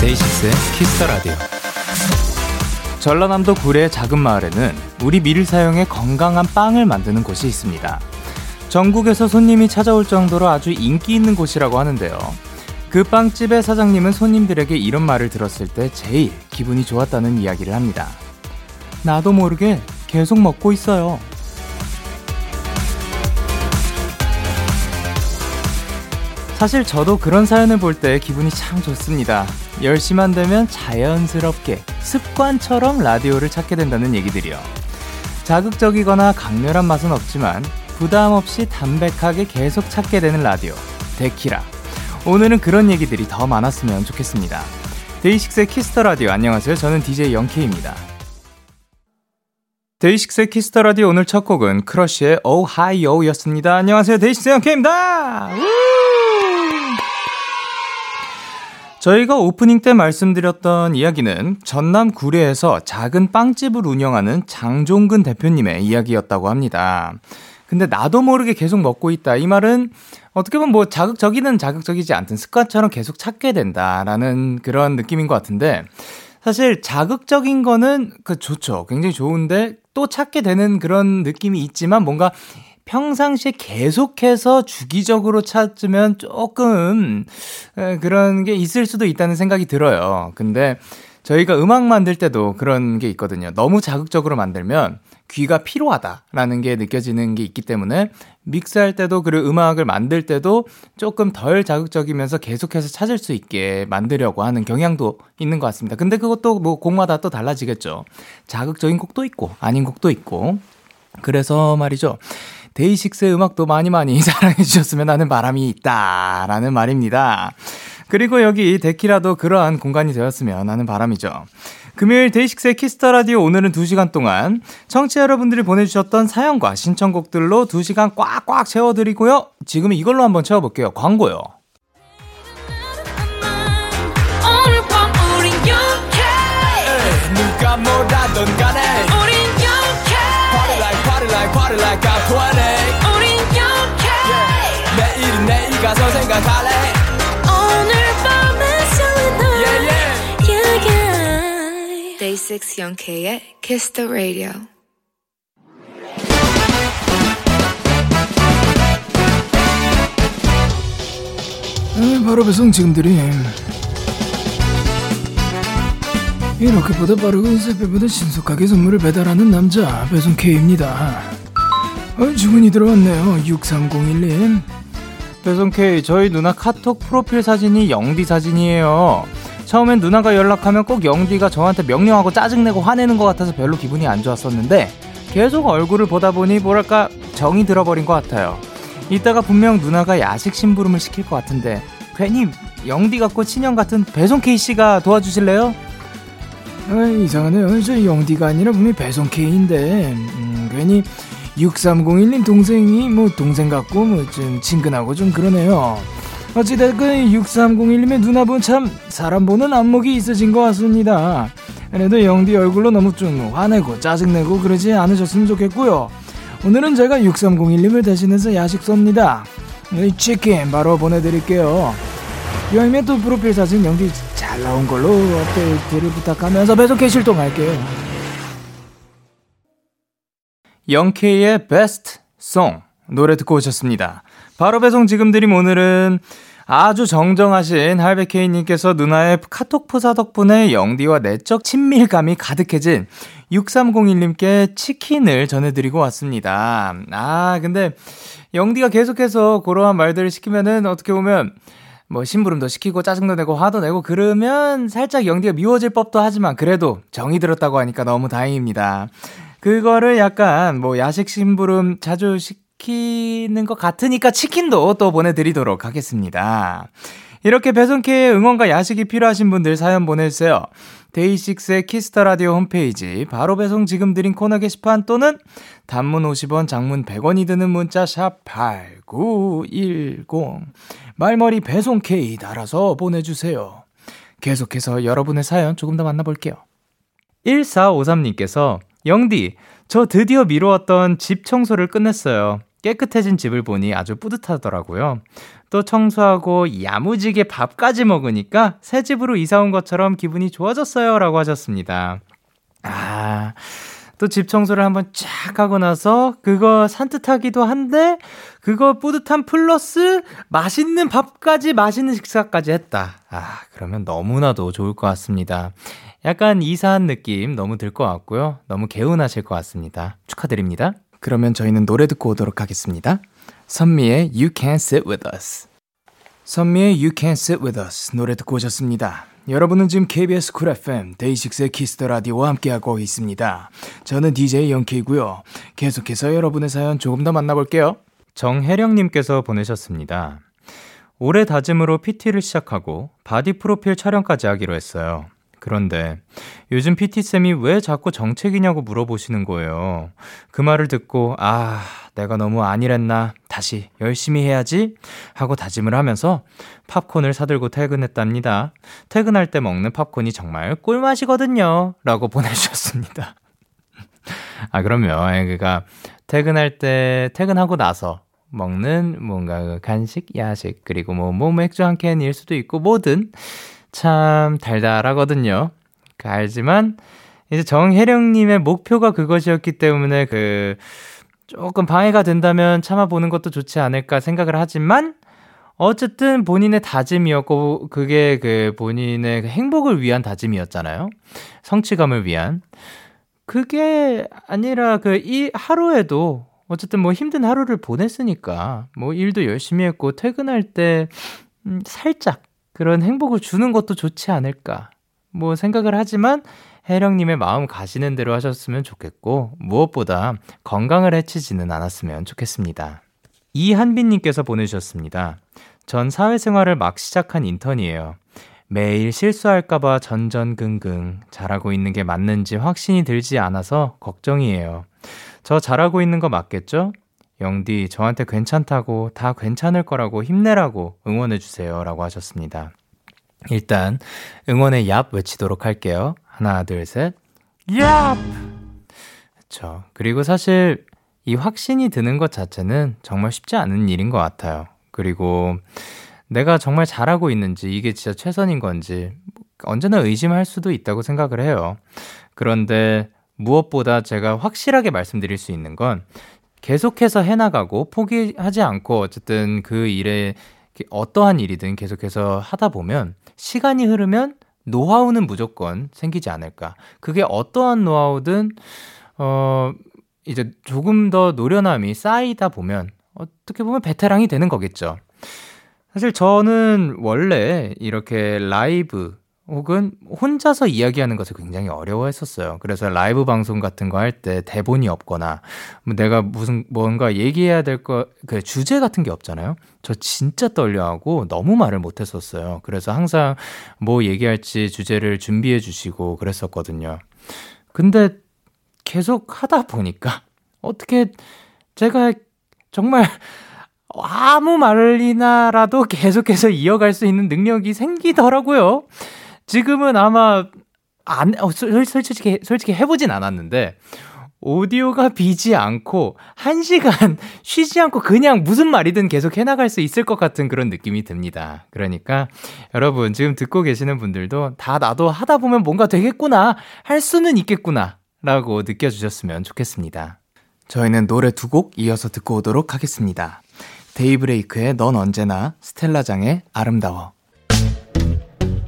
데이식스의 키스터 라디오. 전라남도 구례 작은 마을에는 우리 밀 사용의 건강한 빵을 만드는 곳이 있습니다. 전국에서 손님이 찾아올 정도로 아주 인기 있는 곳이라고 하는데요. 그 빵집의 사장님은 손님들에게 이런 말을 들었을 때 제일 기분이 좋았다는 이야기를 합니다. 나도 모르게 계속 먹고 있어요. 사실 저도 그런 사연을 볼 때 기분이 참 좋습니다. 10시만 되면 자연스럽게 습관처럼 라디오를 찾게 된다는 얘기들이요. 자극적이거나 강렬한 맛은 없지만 부담 없이 담백하게 계속 찾게 되는 라디오. 데키라. 오늘은 그런 얘기들이 더 많았으면 좋겠습니다. 데이식스의 키스터 라디오 안녕하세요. 저는 DJ 영케입니다. 데이식스의 키스터 라디오 오늘 첫 곡은 크러쉬의 Ohio였습니다. 안녕하세요. 데이식스 영케입니다. 저희가 오프닝 때 말씀드렸던 이야기는 전남 구례에서 작은 빵집을 운영하는 장종근 대표님의 이야기였다고 합니다. 근데 나도 모르게 계속 먹고 있다. 이 말은 어떻게 보면 뭐 자극적이든 자극적이지 않든 습관처럼 계속 찾게 된다라는 그런 느낌인 것 같은데 사실 자극적인 거는 그 좋죠. 굉장히 좋은데 또 찾게 되는 그런 느낌이 있지만 뭔가 평상시에 계속해서 주기적으로 찾으면 조금 그런 게 있을 수도 있다는 생각이 들어요. 근데 저희가 음악 만들 때도 그런 게 있거든요. 너무 자극적으로 만들면 귀가 피로하다라는 게 느껴지는 게 있기 때문에 믹스할 때도 그리고 음악을 만들 때도 조금 덜 자극적이면서 계속해서 찾을 수 있게 만들려고 하는 경향도 있는 것 같습니다. 근데 그것도 뭐 곡마다 또 달라지겠죠. 자극적인 곡도 있고 아닌 곡도 있고 그래서 말이죠. 데이식스의 음악도 많이 많이 사랑해 주셨으면 하는 바람이 있다 라는 말입니다. 그리고 여기 데키라도 그러한 공간이 되었으면 하는 바람이죠. 금요일 데이식스의 키스터 라디오 오늘은 2시간 동안 청취자 여러분들이 보내주셨던 사연과 신청곡들로 2시간 꽉꽉 채워드리고요. 지금 이걸로 한번 채워볼게요. 광고요. 누가 뭐라던 간에 party like I'm 20 우린 영케 yeah. 내일은 내일 가서 생각할래 오늘 밤에 설레 yeah, yeah. yeah, yeah. Day 6 영케의 Kiss the Radio 아, 바로 배송 지금 드림 이렇게보다 빠르고 인쇄배보다 신속하게 선물을 배달하는 남자 배송 K입니다. 어, 주문이 들어왔네요. 6301님. 배송 K, 저희 누나 카톡 프로필 사진이 영디 사진이에요. 처음엔 누나가 연락하면 꼭 영디가 저한테 명령하고 짜증내고 화내는 것 같아서 별로 기분이 안 좋았었는데 계속 얼굴을 보다 보니 뭐랄까 정이 들어버린 것 같아요. 이따가 분명 누나가 야식 심부름을 시킬 것 같은데 괜히 영디 같고 친형 같은 배송 K 씨가 도와주실래요? 아, 이상하네요. 저 영디가 아니라 분명히 배송 K인데 음, 괜히 6301님 동생이 뭐 동생 같고 뭐 좀 친근하고 좀 그러네요. 어찌됐건 6301님의 누나분 참 사람 보는 안목이 있으신 것 같습니다. 그래도 영디 얼굴로 너무 좀 화내고 짜증내고 그러지 않으셨으면 좋겠고요. 오늘은 제가 6301님을 대신해서 야식 쏩니다. 치킨 바로 보내드릴게요. 여임의 또 프로필 사진 영디 잘 나온 걸로 업데이트를 부탁하면서 배송 개실동할게요. 영케이의 베스트 송 노래 듣고 오셨습니다. 바로 배송 지금 드림 오늘은 아주 정정하신 할베케이님께서 누나의 카톡 프사 덕분에 영디와 내적 친밀감이 가득해진 6301님께 치킨을 전해드리고 왔습니다. 아, 근데 영디가 계속해서 그러한 말들을 시키면은 어떻게 보면 뭐 심부름도 시키고 짜증도 내고 화도 내고 그러면 살짝 영디가 미워질 법도 하지만 그래도 정이 들었다고 하니까 너무 다행입니다. 그거를 약간 뭐 야식 심부름 자주 시키는 것 같으니까 치킨도 또 보내드리도록 하겠습니다. 이렇게 배송K의 응원과 야식이 필요하신 분들 사연 보내주세요. 데이식스의 키스터 라디오 홈페이지 바로 배송 지금 드린 코너 게시판 또는 단문 50원, 장문 100원이 드는 문자 샵 8910 말머리 배송 K 달아서 보내주세요. 계속해서 여러분의 사연 조금 더 만나볼게요. 1453님께서 영디, 저 드디어 미루었던 집 청소를 끝냈어요. 깨끗해진 집을 보니 아주 뿌듯하더라고요. 또 청소하고 야무지게 밥까지 먹으니까 새 집으로 이사 온 것처럼 기분이 좋아졌어요. 라고 하셨습니다. 아, 또 집 청소를 한번 쫙 하고 나서 그거 산뜻하기도 한데 그거 뿌듯한 플러스 맛있는 밥까지 맛있는 식사까지 했다. 아, 그러면 너무나도 좋을 것 같습니다. 약간 이사한 느낌 너무 들 것 같고요. 너무 개운하실 것 같습니다. 축하드립니다. 그러면 저희는 노래 듣고 오도록 하겠습니다. 선미의 You Can Sit With Us. 선미의 You Can Sit With Us 노래 듣고 오셨습니다. 여러분은 지금 KBS 쿨 FM 데이식스의 키스터 라디오와 함께하고 있습니다. 저는 DJ Young K고요. 계속해서 여러분의 사연 조금 더 만나볼게요. 정혜령님께서 보내셨습니다. 올해 다짐으로 PT를 시작하고 body 프로필 촬영까지 하기로 했어요. 그런데 요즘 PT쌤이 왜 자꾸 정책이냐고 물어보시는 거예요. 그 말을 듣고, 아, 내가 너무 안일했나. 다시 열심히 해야지. 하고 다짐을 하면서 팝콘을 사들고 퇴근했답니다. 퇴근할 때 먹는 팝콘이 정말 꿀맛이거든요. 라고 보내주셨습니다. 아, 그럼요. 예, 그니까 퇴근할 때, 퇴근하고 나서 먹는 뭔가 그 간식, 야식, 그리고 뭐, 뭐 맥주 한 캔일 수도 있고 뭐든 참 달달하거든요. 그 알지만 이제 정혜령님의 목표가 그것이었기 때문에 그 조금 방해가 된다면 참아보는 것도 좋지 않을까 생각을 하지만 어쨌든 본인의 다짐이었고 그게 그 본인의 그 행복을 위한 다짐이었잖아요. 성취감을 위한. 그게 아니라 그 이 하루에도 어쨌든 뭐 힘든 하루를 보냈으니까 뭐 일도 열심히 했고 퇴근할 때 음, 살짝 그런 행복을 주는 것도 좋지 않을까. 뭐 생각을 하지만 혜령님의 마음 가시는 대로 하셨으면 좋겠고, 무엇보다 건강을 해치지는 않았으면 좋겠습니다. 이한빈님께서 보내주셨습니다. 전 사회생활을 막 시작한 인턴이에요. 매일 실수할까봐 전전긍긍 잘하고 있는 게 맞는지 확신이 들지 않아서 걱정이에요. 저 잘하고 있는 거 맞겠죠? 영디, 저한테 괜찮다고, 다 괜찮을 거라고 힘내라고 응원해주세요. 라고 하셨습니다. 일단, 응원의 얍 외치도록 할게요. 하나, 둘, 셋. 얍! 그쵸. 그리고 사실, 이 확신이 드는 것 자체는 정말 쉽지 않은 일인 것 같아요. 그리고 내가 정말 잘하고 있는지, 이게 진짜 최선인 건지, 언제나 의심할 수도 있다고 생각을 해요. 그런데 무엇보다 제가 확실하게 말씀드릴 수 있는 건 계속해서 해나가고 포기하지 않고 어쨌든 그 일에 어떠한 일이든 계속해서 하다 보면 시간이 흐르면 노하우는 무조건 생기지 않을까. 그게 어떠한 노하우든, 어, 이제 조금 더 노련함이 쌓이다 보면 어떻게 보면 베테랑이 되는 거겠죠. 사실 저는 원래 이렇게 라이브 혹은 혼자서 이야기하는 것을 굉장히 어려워했었어요. 그래서 라이브 방송 같은 거 할 때 대본이 없거나 뭐 내가 무슨 뭔가 얘기해야 될 거 그 주제 같은 게 없잖아요. 저 진짜 떨려하고 너무 말을 못했었어요. 그래서 항상 뭐 얘기할지 주제를 준비해 주시고 그랬었거든요. 근데 계속 하다 보니까 어떻게 제가 정말 아무 말이나라도 계속해서 이어갈 수 있는 능력이 생기더라고요. 지금은 아마 안 어, 솔직히 솔직히 해보진 않았는데 오디오가 비지 않고 한 시간 쉬지 않고 그냥 무슨 말이든 계속 해나갈 수 있을 것 같은 그런 느낌이 듭니다. 그러니까 여러분 지금 듣고 계시는 분들도 다 나도 하다 보면 뭔가 되겠구나 할 수는 있겠구나 라고 느껴주셨으면 좋겠습니다. 저희는 노래 두 곡 이어서 듣고 오도록 하겠습니다. 데이브레이크의 넌 언제나 스텔라장의 아름다워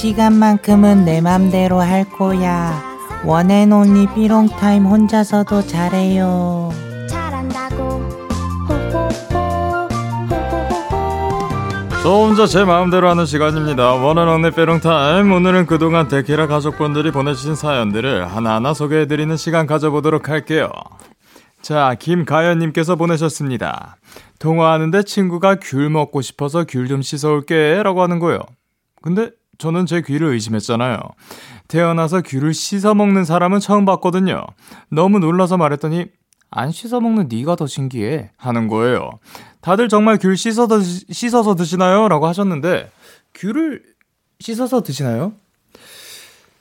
시간만큼은 내 맘대로 할 거야. 원앤온리 삐롱타임 혼자서도 잘해요. 잘한다고. 저 혼자 제 마음대로 하는 시간입니다. 원앤온리 삐롱타임. 오늘은 그동안 데키라 가족분들이 보내주신 사연들을 하나하나 소개해드리는 시간 가져보도록 할게요. 자, 김가연님께서 보내셨습니다. 통화하는데 친구가 귤 먹고 싶어서 귤 좀 씻어올게 라고 하는 거예요. 근데 저는 제 귀를 의심했잖아요. 태어나서 귤을 씻어 먹는 사람은 처음 봤거든요. 너무 놀라서 말했더니 안 씻어 먹는 네가 더 신기해 하는 거예요. 다들 정말 귤 씻어서 씻어서 드시나요? 라고 하셨는데 귤을 씻어서 드시나요?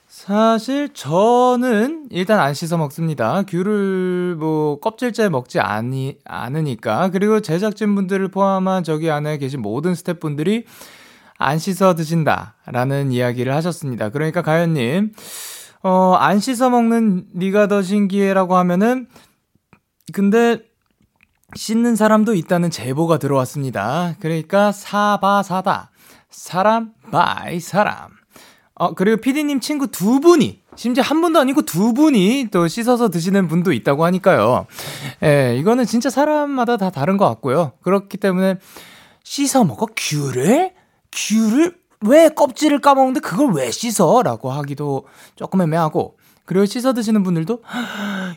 사실 저는 일단 안 씻어 먹습니다. 귤을 뭐 껍질째 먹지 않이, 않으니까. 그리고 제작진 분들을 포함한 저기 안에 계신 모든 스태프분들이 안 씻어 드신다 라는 이야기를 하셨습니다. 그러니까 가연님, 어, 안 씻어 먹는 네가 더 신기해라고 하면은 근데 씻는 사람도 있다는 제보가 들어왔습니다. 그러니까 사바사다. 사람 by 사람. 어, 그리고 피디님 친구 두 분이, 심지어 한 분도 아니고 두 분이 또 씻어서 드시는 분도 있다고 하니까요. 예, 이거는 진짜 사람마다 다 다른 것 같고요. 그렇기 때문에 씻어 먹어? 귤을? 귤을 왜 껍질을 까먹는데 그걸 왜 씻어? 라고 하기도 조금 애매하고 그리고 씻어 드시는 분들도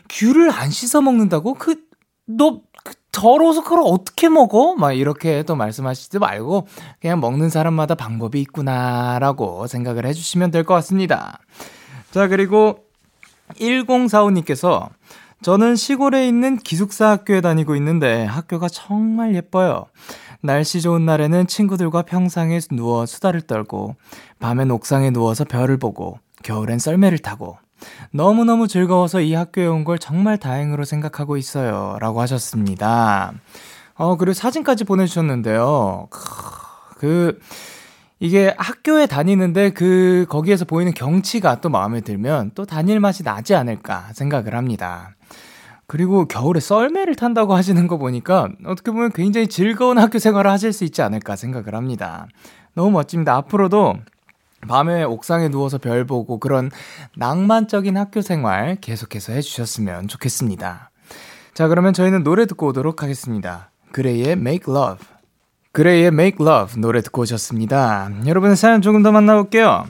귤을 안 씻어 먹는다고? 그, 너, 그 더러워서 그걸 어떻게 먹어? 막 이렇게 또 말씀하시지 말고 그냥 먹는 사람마다 방법이 있구나라고 생각을 해주시면 될 것 같습니다. 자, 그리고 1045님께서 저는 시골에 있는 기숙사 학교에 다니고 있는데 학교가 정말 예뻐요. 날씨 좋은 날에는 친구들과 평상에 누워 수다를 떨고, 밤엔 옥상에 누워서 별을 보고, 겨울엔 썰매를 타고, 너무너무 즐거워서 이 학교에 온 걸 정말 다행으로 생각하고 있어요. 라고 하셨습니다. 어, 그리고 사진까지 보내주셨는데요. 그, 이게 학교에 다니는데 그, 거기에서 보이는 경치가 또 마음에 들면 또 다닐 맛이 나지 않을까 생각을 합니다. 그리고 겨울에 썰매를 탄다고 하시는 거 보니까 어떻게 보면 굉장히 즐거운 학교 생활을 하실 수 있지 않을까 생각을 합니다. 너무 멋집니다. 앞으로도 밤에 옥상에 누워서 별 보고 그런 낭만적인 학교 생활 계속해서 해주셨으면 좋겠습니다. 자, 그러면 저희는 노래 듣고 오도록 하겠습니다. 그레이의 Make Love. 그레이의 Make Love 노래 듣고 오셨습니다. 여러분의 사연 조금 더 만나볼게요.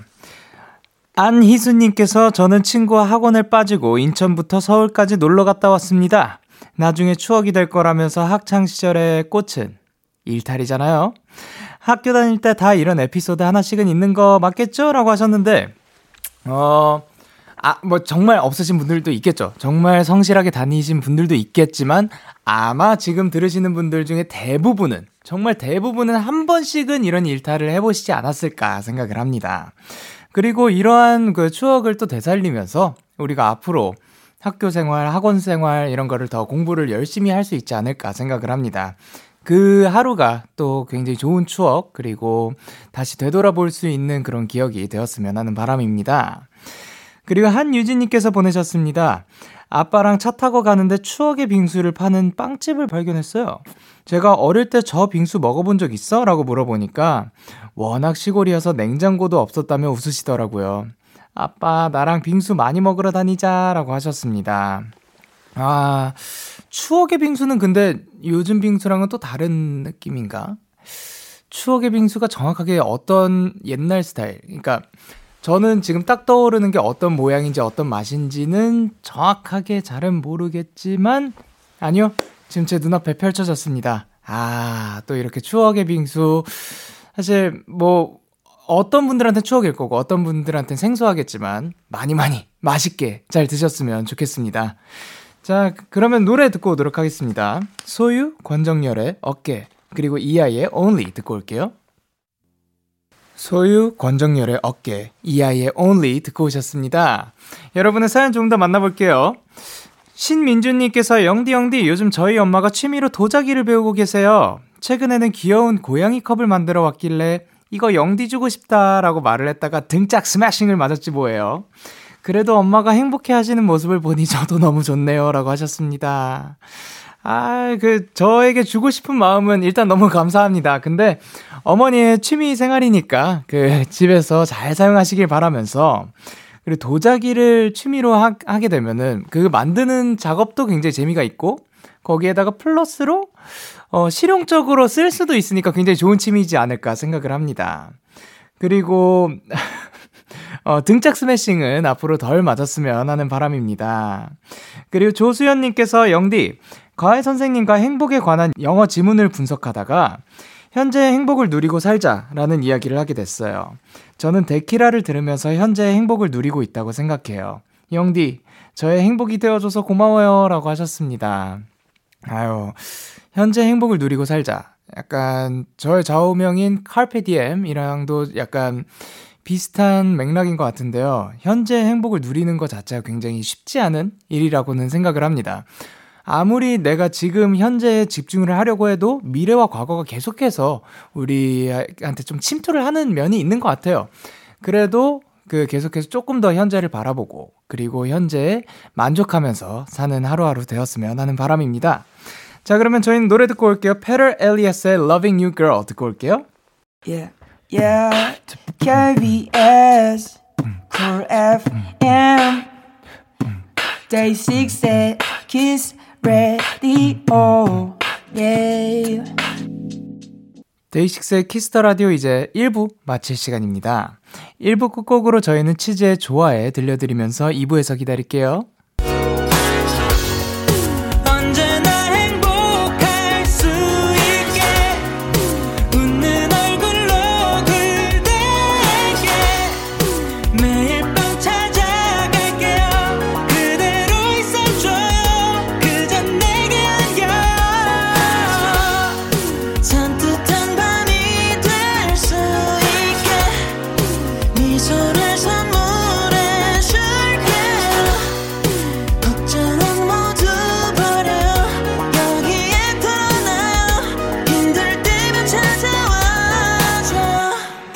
안희수님께서 저는 친구와 학원을 빠지고 인천부터 서울까지 놀러 갔다 왔습니다. 나중에 추억이 될 거라면서 학창시절의 꽃은 일탈이잖아요. 학교 다닐 때 다 이런 에피소드 하나씩은 있는 거 맞겠죠? 라고 하셨는데, 어, 아, 뭐 정말 없으신 분들도 있겠죠. 정말 성실하게 다니신 분들도 있겠지만, 아마 지금 들으시는 분들 중에 대부분은, 정말 대부분은 한 번씩은 이런 일탈을 해보시지 않았을까 생각을 합니다. 그리고 이러한 그 추억을 또 되살리면서 우리가 앞으로 학교 생활, 학원 생활 이런 거를 더 공부를 열심히 할 수 있지 않을까 생각을 합니다. 그 하루가 또 굉장히 좋은 추억, 그리고 다시 되돌아볼 수 있는 그런 기억이 되었으면 하는 바람입니다. 그리고 한유진님께서 보내셨습니다. 아빠랑 차 타고 가는데 추억의 빙수를 파는 빵집을 발견했어요. 제가 어릴 때 저 빙수 먹어본 적 있어? 라고 물어보니까 워낙 시골이어서 냉장고도 없었다며 웃으시더라고요. 아빠, 나랑 빙수 많이 먹으러 다니자. 라고 하셨습니다. 아, 추억의 빙수는 근데 요즘 빙수랑은 또 다른 느낌인가? 추억의 빙수가 정확하게 어떤 옛날 스타일, 그러니까 저는 지금 딱 떠오르는 게 어떤 모양인지 어떤 맛인지는 정확하게 잘은 모르겠지만, 아니요. 지금 제 눈앞에 펼쳐졌습니다. 아, 또 이렇게 추억의 빙수. 사실 뭐 어떤 분들한테 추억일 거고 어떤 분들한테 생소하겠지만 많이 많이 맛있게 잘 드셨으면 좋겠습니다. 자, 그러면 노래 듣고 오도록 하겠습니다. 소유, 권정열의 어깨, 그리고 이아이의 Only 듣고 올게요. 소유 권정열의 어깨 이 아이의 only 듣고 오셨습니다. 여러분의 사연 좀더 만나볼게요. 신민주님께서 영디 영디 요즘 저희 엄마가 취미로 도자기를 배우고 계세요. 최근에는 귀여운 고양이 컵을 만들어 왔길래 이거 영디 주고 싶다라고 말을 했다가 등짝 스매싱을 맞았지 뭐예요. 그래도 엄마가 행복해 하시는 모습을 보니 저도 너무 좋네요. 라고 하셨습니다. 아, 그, 저에게 주고 싶은 마음은 일단 너무 감사합니다. 근데 어머니의 취미 생활이니까 그 집에서 잘 사용하시길 바라면서 그리고 도자기를 취미로 하, 하게 되면은 그 만드는 작업도 굉장히 재미가 있고 거기에다가 플러스로 어, 실용적으로 쓸 수도 있으니까 굉장히 좋은 취미이지 않을까 생각을 합니다. 그리고 어, 등짝 스매싱은 앞으로 덜 맞았으면 하는 바람입니다. 그리고 조수연님께서 영디, 과외 선생님과 행복에 관한 영어 지문을 분석하다가 현재 행복을 누리고 살자라는 이야기를 하게 됐어요. 저는 데키라를 들으면서 현재 행복을 누리고 있다고 생각해요. 영디, 저의 행복이 되어줘서 고마워요. 라고 하셨습니다. 아유, 현재 행복을 누리고 살자. 약간 저의 좌우명인 칼페디엠이랑도 약간 비슷한 맥락인 것 같은데요. 현재 행복을 누리는 것 자체가 굉장히 쉽지 않은 일이라고는 생각을 합니다. 아무리 내가 지금 현재에 집중을 하려고 해도 미래와 과거가 계속해서 우리한테 좀 침투를 하는 면이 있는 것 같아요. 그래도 그 계속해서 조금 더 현재를 바라보고 그리고 현재에 만족하면서 사는 하루하루 되었으면 하는 바람입니다. 자, 그러면 저희는 노래 듣고 올게요. Peder Elias의 Loving You Girl 듣고 올게요. Yeah, yeah, KBS, Cool FM, DAY6의 Kiss Radio, yeah. DAY6의 Kiss the Radio 이제 1부 마칠 시간입니다. 1부 끝곡으로 저희는 치즈의 좋아해 들려드리면서 2부에서 기다릴게요.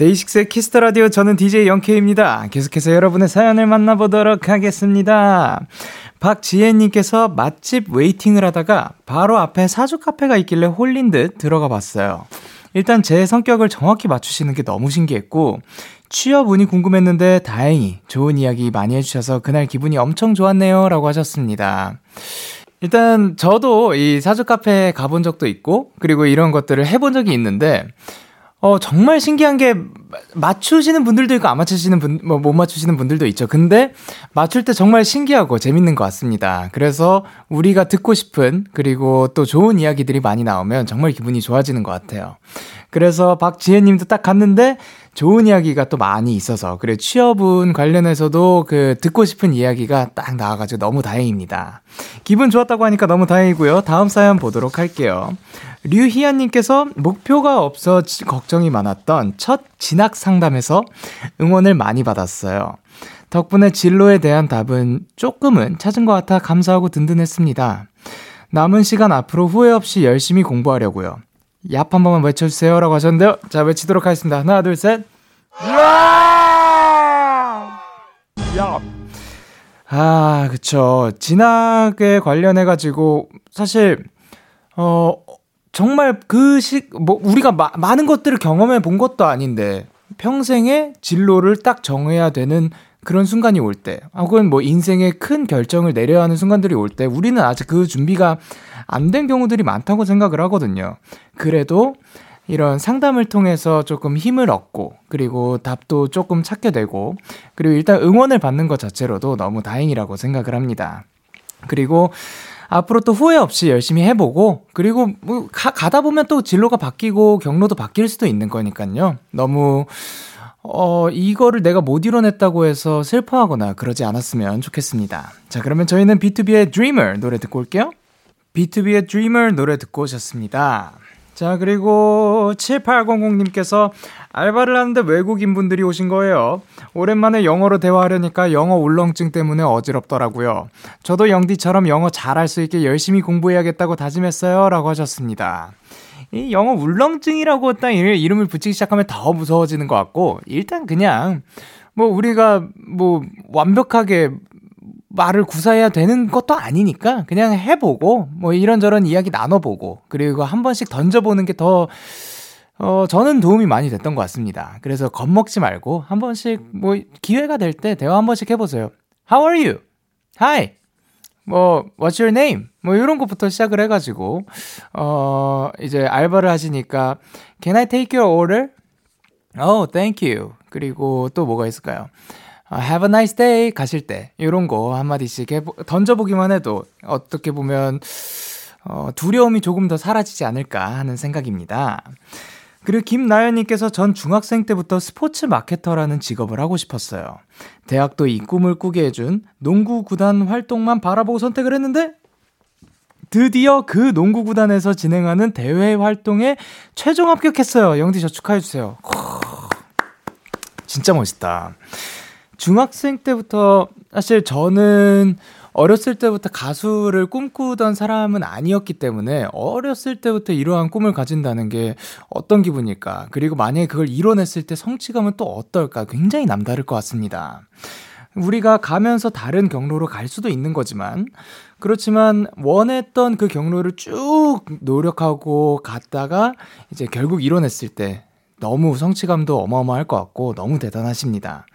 DAY6의 Kiss the Radio 저는 DJ Young K입니다. 계속해서 여러분의 사연을 만나보도록 하겠습니다. 박지혜님께서 맛집 waiting을 하다가 바로 앞에 사주 카페가 있길래 홀린 듯 들어가 봤어요. 일단 제 성격을 정확히 맞추시는 게 너무 신기했고 취업 운이 궁금했는데 다행히 좋은 이야기 많이 해주셔서 그날 기분이 엄청 좋았네요 라고 하셨습니다. 일단 저도 이 사주 카페에 가본 적도 있고 그리고 이런 것들을 해본 적이 있는데 어, 정말 신기한 게, 맞추시는 분들도 있고, 안 맞추시는 분, 뭐, 못 맞추시는 분들도 있죠. 근데, 맞출 때 정말 신기하고 재밌는 것 같습니다. 그래서, 우리가 듣고 싶은, 그리고 또 좋은 이야기들이 많이 나오면 정말 기분이 좋아지는 것 같아요. 그래서, 박지혜 님도 딱 갔는데, 좋은 이야기가 또 많이 있어서, 그래, 취업운 관련해서도 그, 듣고 싶은 이야기가 딱 나와가지고 너무 다행입니다. 기분 좋았다고 하니까 너무 다행이고요. 다음 사연 보도록 할게요. 류희안님께서 목표가 없어 지- 걱정이 많았던 첫 진학 상담에서 응원을 많이 받았어요. 덕분에 진로에 대한 답은 조금은 찾은 것 같아 감사하고 든든했습니다. 남은 시간 앞으로 후회 없이 열심히 공부하려고요. 얍 한 번만 외쳐주세요. 라고 하셨는데요. 자, 외치도록 하겠습니다. 하나, 둘, 셋. 야! 아, 그쵸. 진학에 관련해 가지고, 사실, 어, 정말 그 시, 뭐, 우리가 마, 많은 것들을 경험해 본 것도 아닌데, 평생의 진로를 딱 정해야 되는 그런 순간이 올 때, 혹은 뭐 인생의 큰 결정을 내려야 하는 순간들이 올 때, 우리는 아직 그 준비가 안 된 경우들이 많다고 생각을 하거든요. 그래도 이런 상담을 통해서 조금 힘을 얻고, 그리고 답도 조금 찾게 되고, 그리고 일단 응원을 받는 것 자체로도 너무 다행이라고 생각을 합니다. 그리고 앞으로 또 후회 없이 열심히 해보고, 그리고 뭐 가, 가다 보면 또 진로가 바뀌고 경로도 바뀔 수도 있는 거니까요. 너무, 어, 이거를 내가 못 이뤄냈다고 해서 슬퍼하거나 그러지 않았으면 좋겠습니다. 자, 그러면 저희는 B2B의 Dreamer 노래 듣고 올게요. B2B의 Dreamer 노래 듣고 오셨습니다. 자, 그리고 7800님께서 알바를 하는데 외국인 분들이 오신 거예요. 오랜만에 영어로 대화하려니까 영어 울렁증 때문에 어지럽더라고요. 저도 영디처럼 영어 잘할 수 있게 열심히 공부해야겠다고 다짐했어요. 라고 하셨습니다. 이 영어 울렁증이라고 딱 이름을 붙이기 시작하면 더 무서워지는 것 같고, 일단 그냥, 뭐, 우리가 뭐, 완벽하게 말을 구사해야 되는 것도 아니니까 그냥 해보고 뭐 이런저런 이야기 나눠보고 그리고 한 번씩 던져보는 게 더 어, 저는 도움이 많이 됐던 것 같습니다. 그래서 겁먹지 말고 한 번씩 뭐 기회가 될 때 대화 한 번씩 해보세요. How are you? Hi. 뭐 What's your name? 뭐 이런 것부터 시작을 해가지고 어 이제 알바를 하시니까 Can I take your order? Oh, thank you. 그리고 또 뭐가 있을까요? Have a nice day 가실 때 이런 거 한마디씩 해보, 던져보기만 해도 어떻게 보면 어, 두려움이 조금 더 사라지지 않을까 하는 생각입니다. 그리고 김나연님께서 전 중학생 때부터 스포츠 마케터라는 직업을 하고 싶었어요. 대학도 이 꿈을 꾸게 해준 농구 구단 활동만 바라보고 선택을 했는데 드디어 그 농구 구단에서 진행하는 대회 활동에 최종 합격했어요. 영디 저 축하해 주세요. 진짜 멋있다. 중학생 때부터 사실 저는 어렸을 때부터 가수를 꿈꾸던 사람은 아니었기 때문에 어렸을 때부터 이러한 꿈을 가진다는 게 어떤 기분일까? 그리고 만약에 그걸 이뤄냈을 때 성취감은 또 어떨까? 굉장히 남다를 것 같습니다. 우리가 가면서 다른 경로로 갈 수도 있는 거지만, 그렇지만 원했던 그 경로를 쭉 노력하고 갔다가 이제 결국 이뤄냈을 때 너무 성취감도 어마어마할 것 같고 너무 대단하십니다.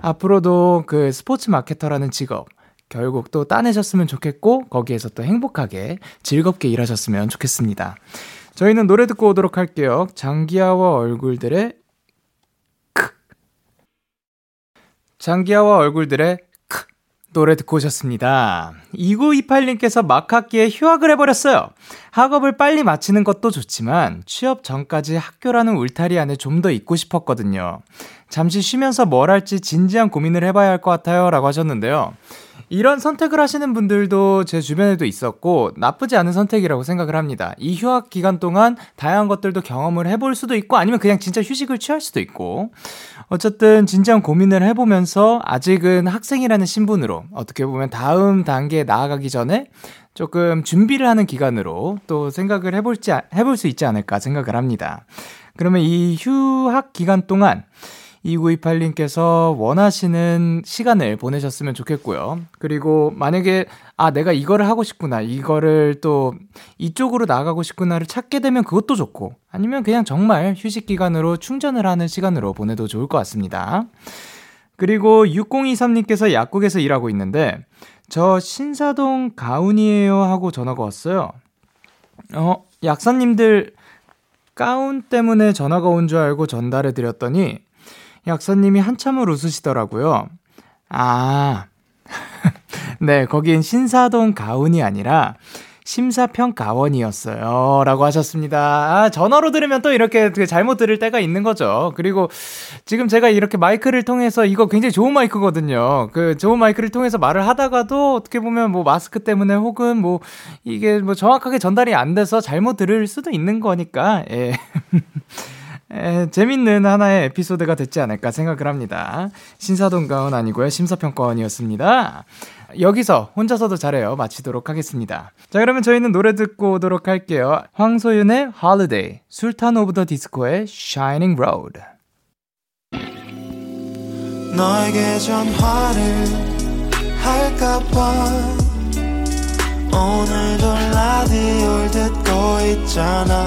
앞으로도 그 스포츠 marketer라는 직업 결국 또 따내셨으면 좋겠고 거기에서 또 행복하게 즐겁게 일하셨으면 좋겠습니다. 저희는 노래 듣고 오도록 할게요. 장기하와 얼굴들의 크 장기하와 얼굴들의 크 노래 듣고 오셨습니다. 2928님께서 막학기에 휴학을 해버렸어요. 학업을 빨리 마치는 것도 좋지만 취업 전까지 학교라는 울타리 안에 좀 더 있고 싶었거든요. 잠시 쉬면서 뭘 할지 진지한 고민을 해봐야 할 것 같아요. 라고 하셨는데요. 이런 선택을 하시는 분들도 제 주변에도 있었고, 나쁘지 않은 선택이라고 생각을 합니다. 이 휴학 기간 동안 다양한 것들도 경험을 해볼 수도 있고, 아니면 그냥 진짜 휴식을 취할 수도 있고, 어쨌든 진지한 고민을 해보면서 아직은 학생이라는 신분으로 어떻게 보면 다음 단계에 나아가기 전에 조금 준비를 하는 기간으로 또 생각을 해볼지, 해볼 수 있지 않을까 생각을 합니다. 그러면 이 휴학 기간 동안 2928님께서 원하시는 시간을 보내셨으면 좋겠고요. 그리고 만약에, 아, 내가 이거를 하고 싶구나. 이거를 또 이쪽으로 나가고 싶구나를 찾게 되면 그것도 좋고, 아니면 그냥 정말 휴식 기간으로 충전을 하는 시간으로 보내도 좋을 것 같습니다. 그리고 6023님께서 약국에서 일하고 있는데, 저 신사동 가운이에요 하고 전화가 왔어요. 어, 약사님들 가운 때문에 전화가 온 줄 알고 전달해 드렸더니 약사님이 한참을 웃으시더라고요. 아, 네, 거긴 신사동 가운이 아니라 심사평가원이었어요. 라고 하셨습니다. 아, 전화로 들으면 또 이렇게 잘못 들을 때가 있는 거죠. 그리고 지금 제가 이렇게 마이크를 통해서 이거 굉장히 좋은 마이크거든요. 그 좋은 마이크를 통해서 말을 하다가도 어떻게 보면 뭐 마스크 때문에 혹은 뭐 이게 뭐 정확하게 전달이 안 돼서 잘못 들을 수도 있는 거니까, 예. 에, 재밌는 하나의 에피소드가 됐지 않을까 생각을 합니다. 신사동가은 아니고요. 심사평가원이었습니다. 여기서 혼자서도 잘해요. 마치도록 하겠습니다. 자, 그러면 저희는 노래 듣고 오도록 할게요. 황소윤의 Holiday, Sultan of the Disco의 Shining Road. 너에게 전화를 할까봐 오늘도 라디오를 듣고 있잖아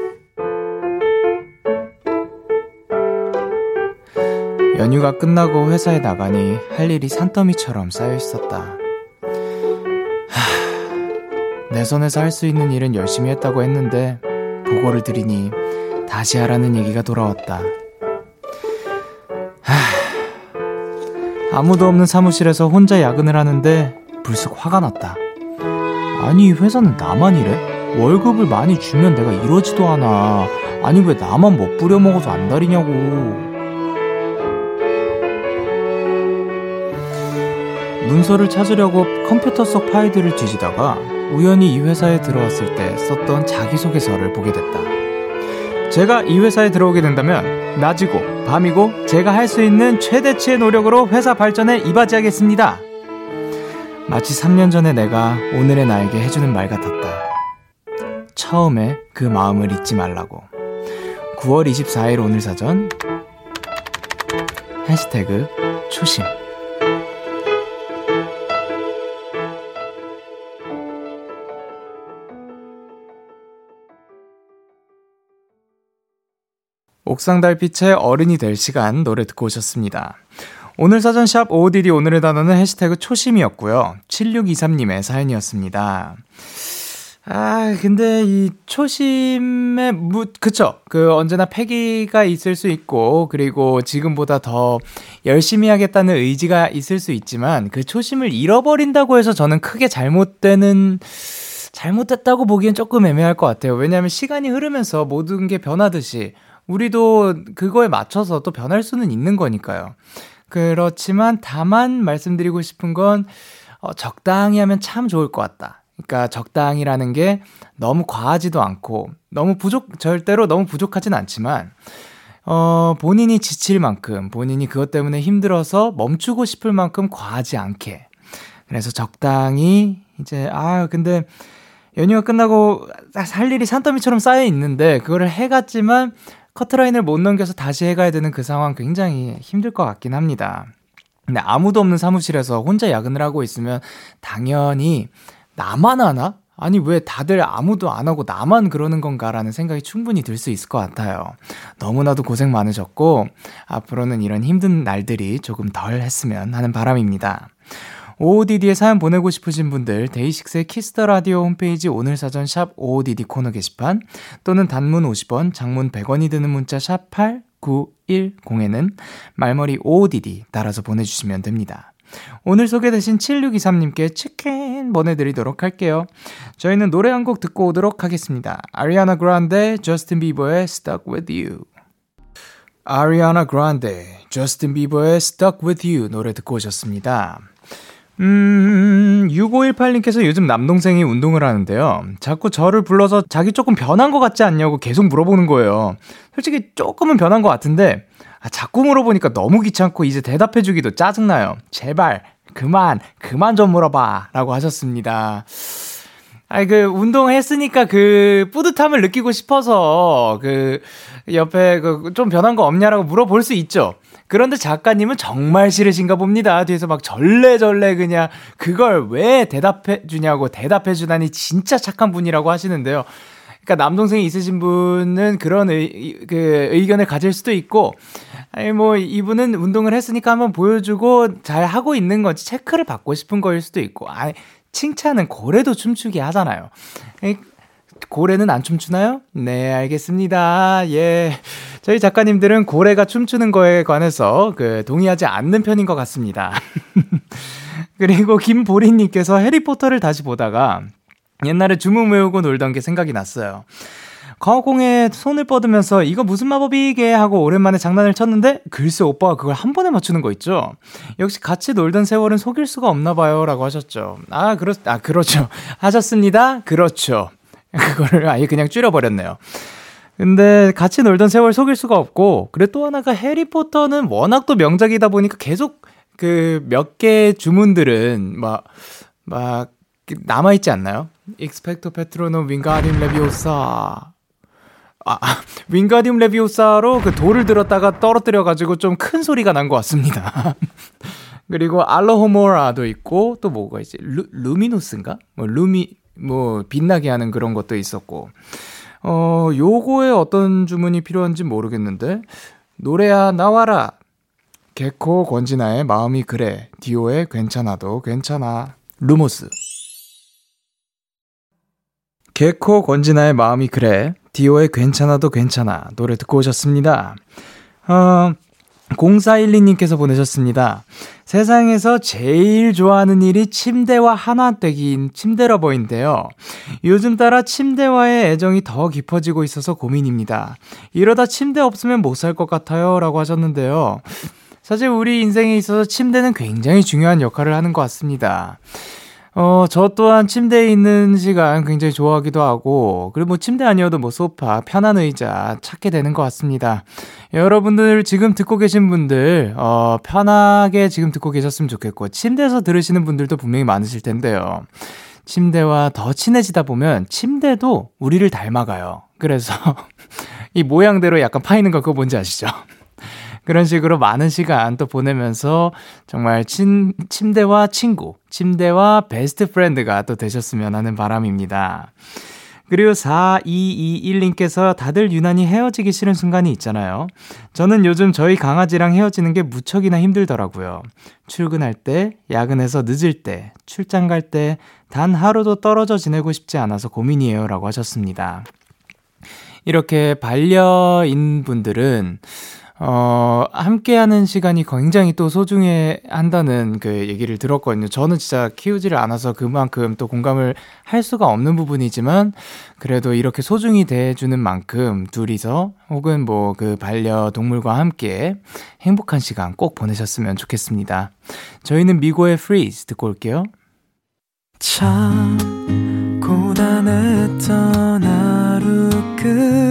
연휴가 끝나고 회사에 나가니 할 일이 산더미처럼 쌓여 있었다. 하, 내 손에서 할 수 있는 일은 열심히 했다고 했는데 보고를 드리니 다시 하라는 얘기가 돌아왔다. 하, 아무도 없는 사무실에서 혼자 야근을 하는데 불쑥 화가 났다. 아니 이 회사는 나만 이래? 월급을 많이 주면 내가 이러지도 않아. 아니 왜 나만 못 부려먹어서 안달이냐고. 문서를 찾으려고 컴퓨터 속 파일들을 뒤지다가 우연히 이 회사에 들어왔을 때 썼던 자기소개서를 보게 됐다. 제가 이 회사에 들어오게 된다면 낮이고 밤이고 제가 할 수 있는 최대치의 노력으로 회사 발전에 이바지하겠습니다. 마치 3년 전에 내가 오늘의 나에게 해주는 말 같았다. 처음에 그 마음을 잊지 말라고. 9월 24일 오늘 사전 해시태그 초심 옥상 달빛의 어른이 될 시간 노래 듣고 오셨습니다. 오늘 사전샵 OODD 오늘의 단어는 해시태그 초심이었고요. 7623님의 사연이었습니다. 아, 근데 이 초심에, 무, 그쵸. 그 언제나 패기가 있을 수 있고, 그리고 지금보다 더 열심히 하겠다는 의지가 있을 수 있지만, 그 초심을 잃어버린다고 해서 저는 크게 잘못되는, 잘못됐다고 보기엔 조금 애매할 것 같아요. 왜냐하면 시간이 흐르면서 모든 게 변하듯이, 우리도 그거에 맞춰서 또 변할 수는 있는 거니까요. 그렇지만 다만 말씀드리고 싶은 건 어, 적당히 하면 참 좋을 것 같다. 그러니까 적당이라는 게 너무 과하지도 않고 너무 부족 절대로 너무 부족하진 않지만 어, 본인이 지칠 만큼 본인이 그것 때문에 힘들어서 멈추고 싶을 만큼 과하지 않게 그래서 적당히 이제 아 근데 연휴가 끝나고 할 일이 산더미처럼 쌓여 있는데 그거를 해갔지만 커트라인을 못 넘겨서 다시 해가야 되는 그 상황 굉장히 힘들 것 같긴 합니다. 근데 아무도 없는 사무실에서 혼자 야근을 하고 있으면 당연히 나만 하나? 아니 왜 다들 아무도 안 하고 나만 그러는 건가라는 생각이 충분히 들 수 있을 것 같아요. 너무나도 고생 많으셨고 앞으로는 이런 힘든 날들이 조금 덜 했으면 하는 바람입니다. OODD에 사연 보내고 싶으신 분들 DAY6의 Kiss the Radio 홈페이지 오늘 사전 샵 OODD 코너 게시판 또는 단문 50원, 장문 100원이 드는 문자 샵 8910에는 말머리 OODD 따라서 보내주시면 됩니다. 오늘 소개되신 7623님께 치킨 보내드리도록 할게요. 저희는 노래 한 곡 듣고 오도록 하겠습니다. 아리아나 그란데, 저스틴 비버의 Stuck With You. 아리아나 그란데, 저스틴 비버의 Stuck With You 노래 듣고 오셨습니다. 음, 6518님께서 요즘 남동생이 운동을 하는데요. 자꾸 저를 불러서 자기 조금 변한 것 같지 않냐고 계속 물어보는 거예요. 솔직히 조금은 변한 것 같은데, 아, 자꾸 물어보니까 너무 귀찮고 이제 대답해주기도 짜증나요. 제발, 그만, 그만 좀 물어봐. 라고 하셨습니다. 아니, 그, 운동했으니까 그, 뿌듯함을 느끼고 싶어서, 그, 옆에 그, 좀 변한 거 없냐라고 물어볼 수 있죠. 그런데 작가님은 정말 싫으신가 봅니다. 뒤에서 막 절레절레 그냥 그걸 왜 대답해 주냐고 대답해 주다니 진짜 착한 분이라고 하시는데요. 그러니까 남동생이 있으신 분은 그런 의, 그 의견을 가질 수도 있고, 아니 뭐 이분은 운동을 했으니까 한번 보여주고 잘 하고 있는 건지 체크를 받고 싶은 거일 수도 있고, 아 칭찬은 고래도 춤추게 하잖아요. 고래는 안 춤추나요? 네, 알겠습니다. 예. 저희 작가님들은 고래가 춤추는 거에 관해서 그 동의하지 않는 편인 것 같습니다. 그리고 김보리님께서 해리포터를 다시 보다가 옛날에 주문 외우고 놀던 게 생각이 났어요. 거공에 손을 뻗으면서 이거 무슨 마법이게 하고 오랜만에 장난을 쳤는데 글쎄 오빠가 그걸 한 번에 맞추는 거 있죠. 역시 같이 놀던 세월은 속일 수가 없나 봐요라고 하셨죠. 아, 그렇 아 그렇죠. 하셨습니다. 그렇죠. 그거를 아예 그냥 줄여버렸네요. 근데 같이 놀던 세월 속일 수가 없고, 그래 또 하나가 해리포터는 워낙 또 명작이다 보니까 계속 그 몇 개 주문들은 막, 막 남아있지 않나요? Expecto Patronum Wingardium Leviosa. 아, Wingardium Leviosa로 그 돌을 들었다가 떨어뜨려가지고 좀 큰 소리가 난 것 같습니다. 그리고 Alohomora도 있고 또 뭐가 있지? 루, 루미노스인가? 뭐 루미 뭐 빛나게 하는 그런 것도 있었고. 어, 요거에 어떤 주문이 필요한지 모르겠는데 노래야 나와라. 개코 권진아의 마음이 그래. 디오의 괜찮아도 괜찮아. 루모스. 개코 권진아의 마음이 그래. 디오의 괜찮아도 괜찮아. 노래 듣고 오셨습니다. 어, 0412님께서 보내셨습니다. 세상에서 제일 좋아하는 일이 침대와 하나되기인 침대러버인데요. 요즘 따라 침대와의 애정이 더 깊어지고 있어서 고민입니다. 이러다 침대 없으면 못 살 것 같아요. 라고 하셨는데요. 사실 우리 인생에 있어서 침대는 굉장히 중요한 역할을 하는 것 같습니다. 어, 저 또한 침대에 있는 시간 굉장히 좋아하기도 하고, 그리고 뭐 침대 아니어도 뭐 소파, 편한 의자 찾게 되는 것 같습니다. 여러분들 지금 듣고 계신 분들, 어, 편하게 지금 듣고 계셨으면 좋겠고, 침대에서 들으시는 분들도 분명히 많으실 텐데요. 침대와 더 친해지다 보면 침대도 우리를 닮아가요. 그래서 이 모양대로 약간 파이는 거 그거 뭔지 아시죠? 그런 식으로 많은 시간 또 보내면서 정말 친, 침대와 친구, 침대와 best friend가 또 되셨으면 하는 바람입니다. 그리고 4221님께서 다들 유난히 헤어지기 싫은 순간이 있잖아요. 저는 요즘 저희 강아지랑 헤어지는 게 무척이나 힘들더라고요. 출근할 때, 야근해서 늦을 때, 출장 갈 때, 단 하루도 떨어져 지내고 싶지 않아서 고민이에요. 라고 하셨습니다. 이렇게 반려인 분들은 어, 함께하는 시간이 굉장히 또 소중해 한다는 그 얘기를 들었거든요. 저는 진짜 키우지를 않아서 그만큼 또 공감을 할 수가 없는 부분이지만 그래도 이렇게 소중히 대해주는 만큼 둘이서 혹은 뭐 그 반려동물과 함께 행복한 시간 꼭 보내셨으면 좋겠습니다. 저희는 미고의 Freeze 듣고 올게요. 참 고단했던 하루 끝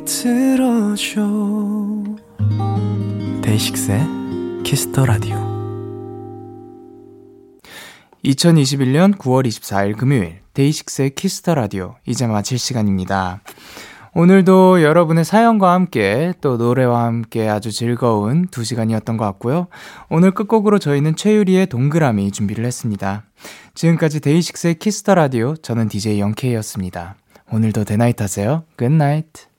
를 들어줘 DAY6의 Kiss the Radio 2021년 9월 24일 금요일 DAY6의 Kiss the Radio 이제 마칠 시간입니다. 오늘도 여러분의 사연과 함께 또 노래와 함께 아주 즐거운 두 시간이었던 것 같고요. 오늘 끝곡으로 저희는 최유리의 동그라미 준비를 했습니다. 지금까지 DAY6의 Kiss the Radio 저는 DJ Young K였습니다. 오늘도 대나잇 하세요. Good night.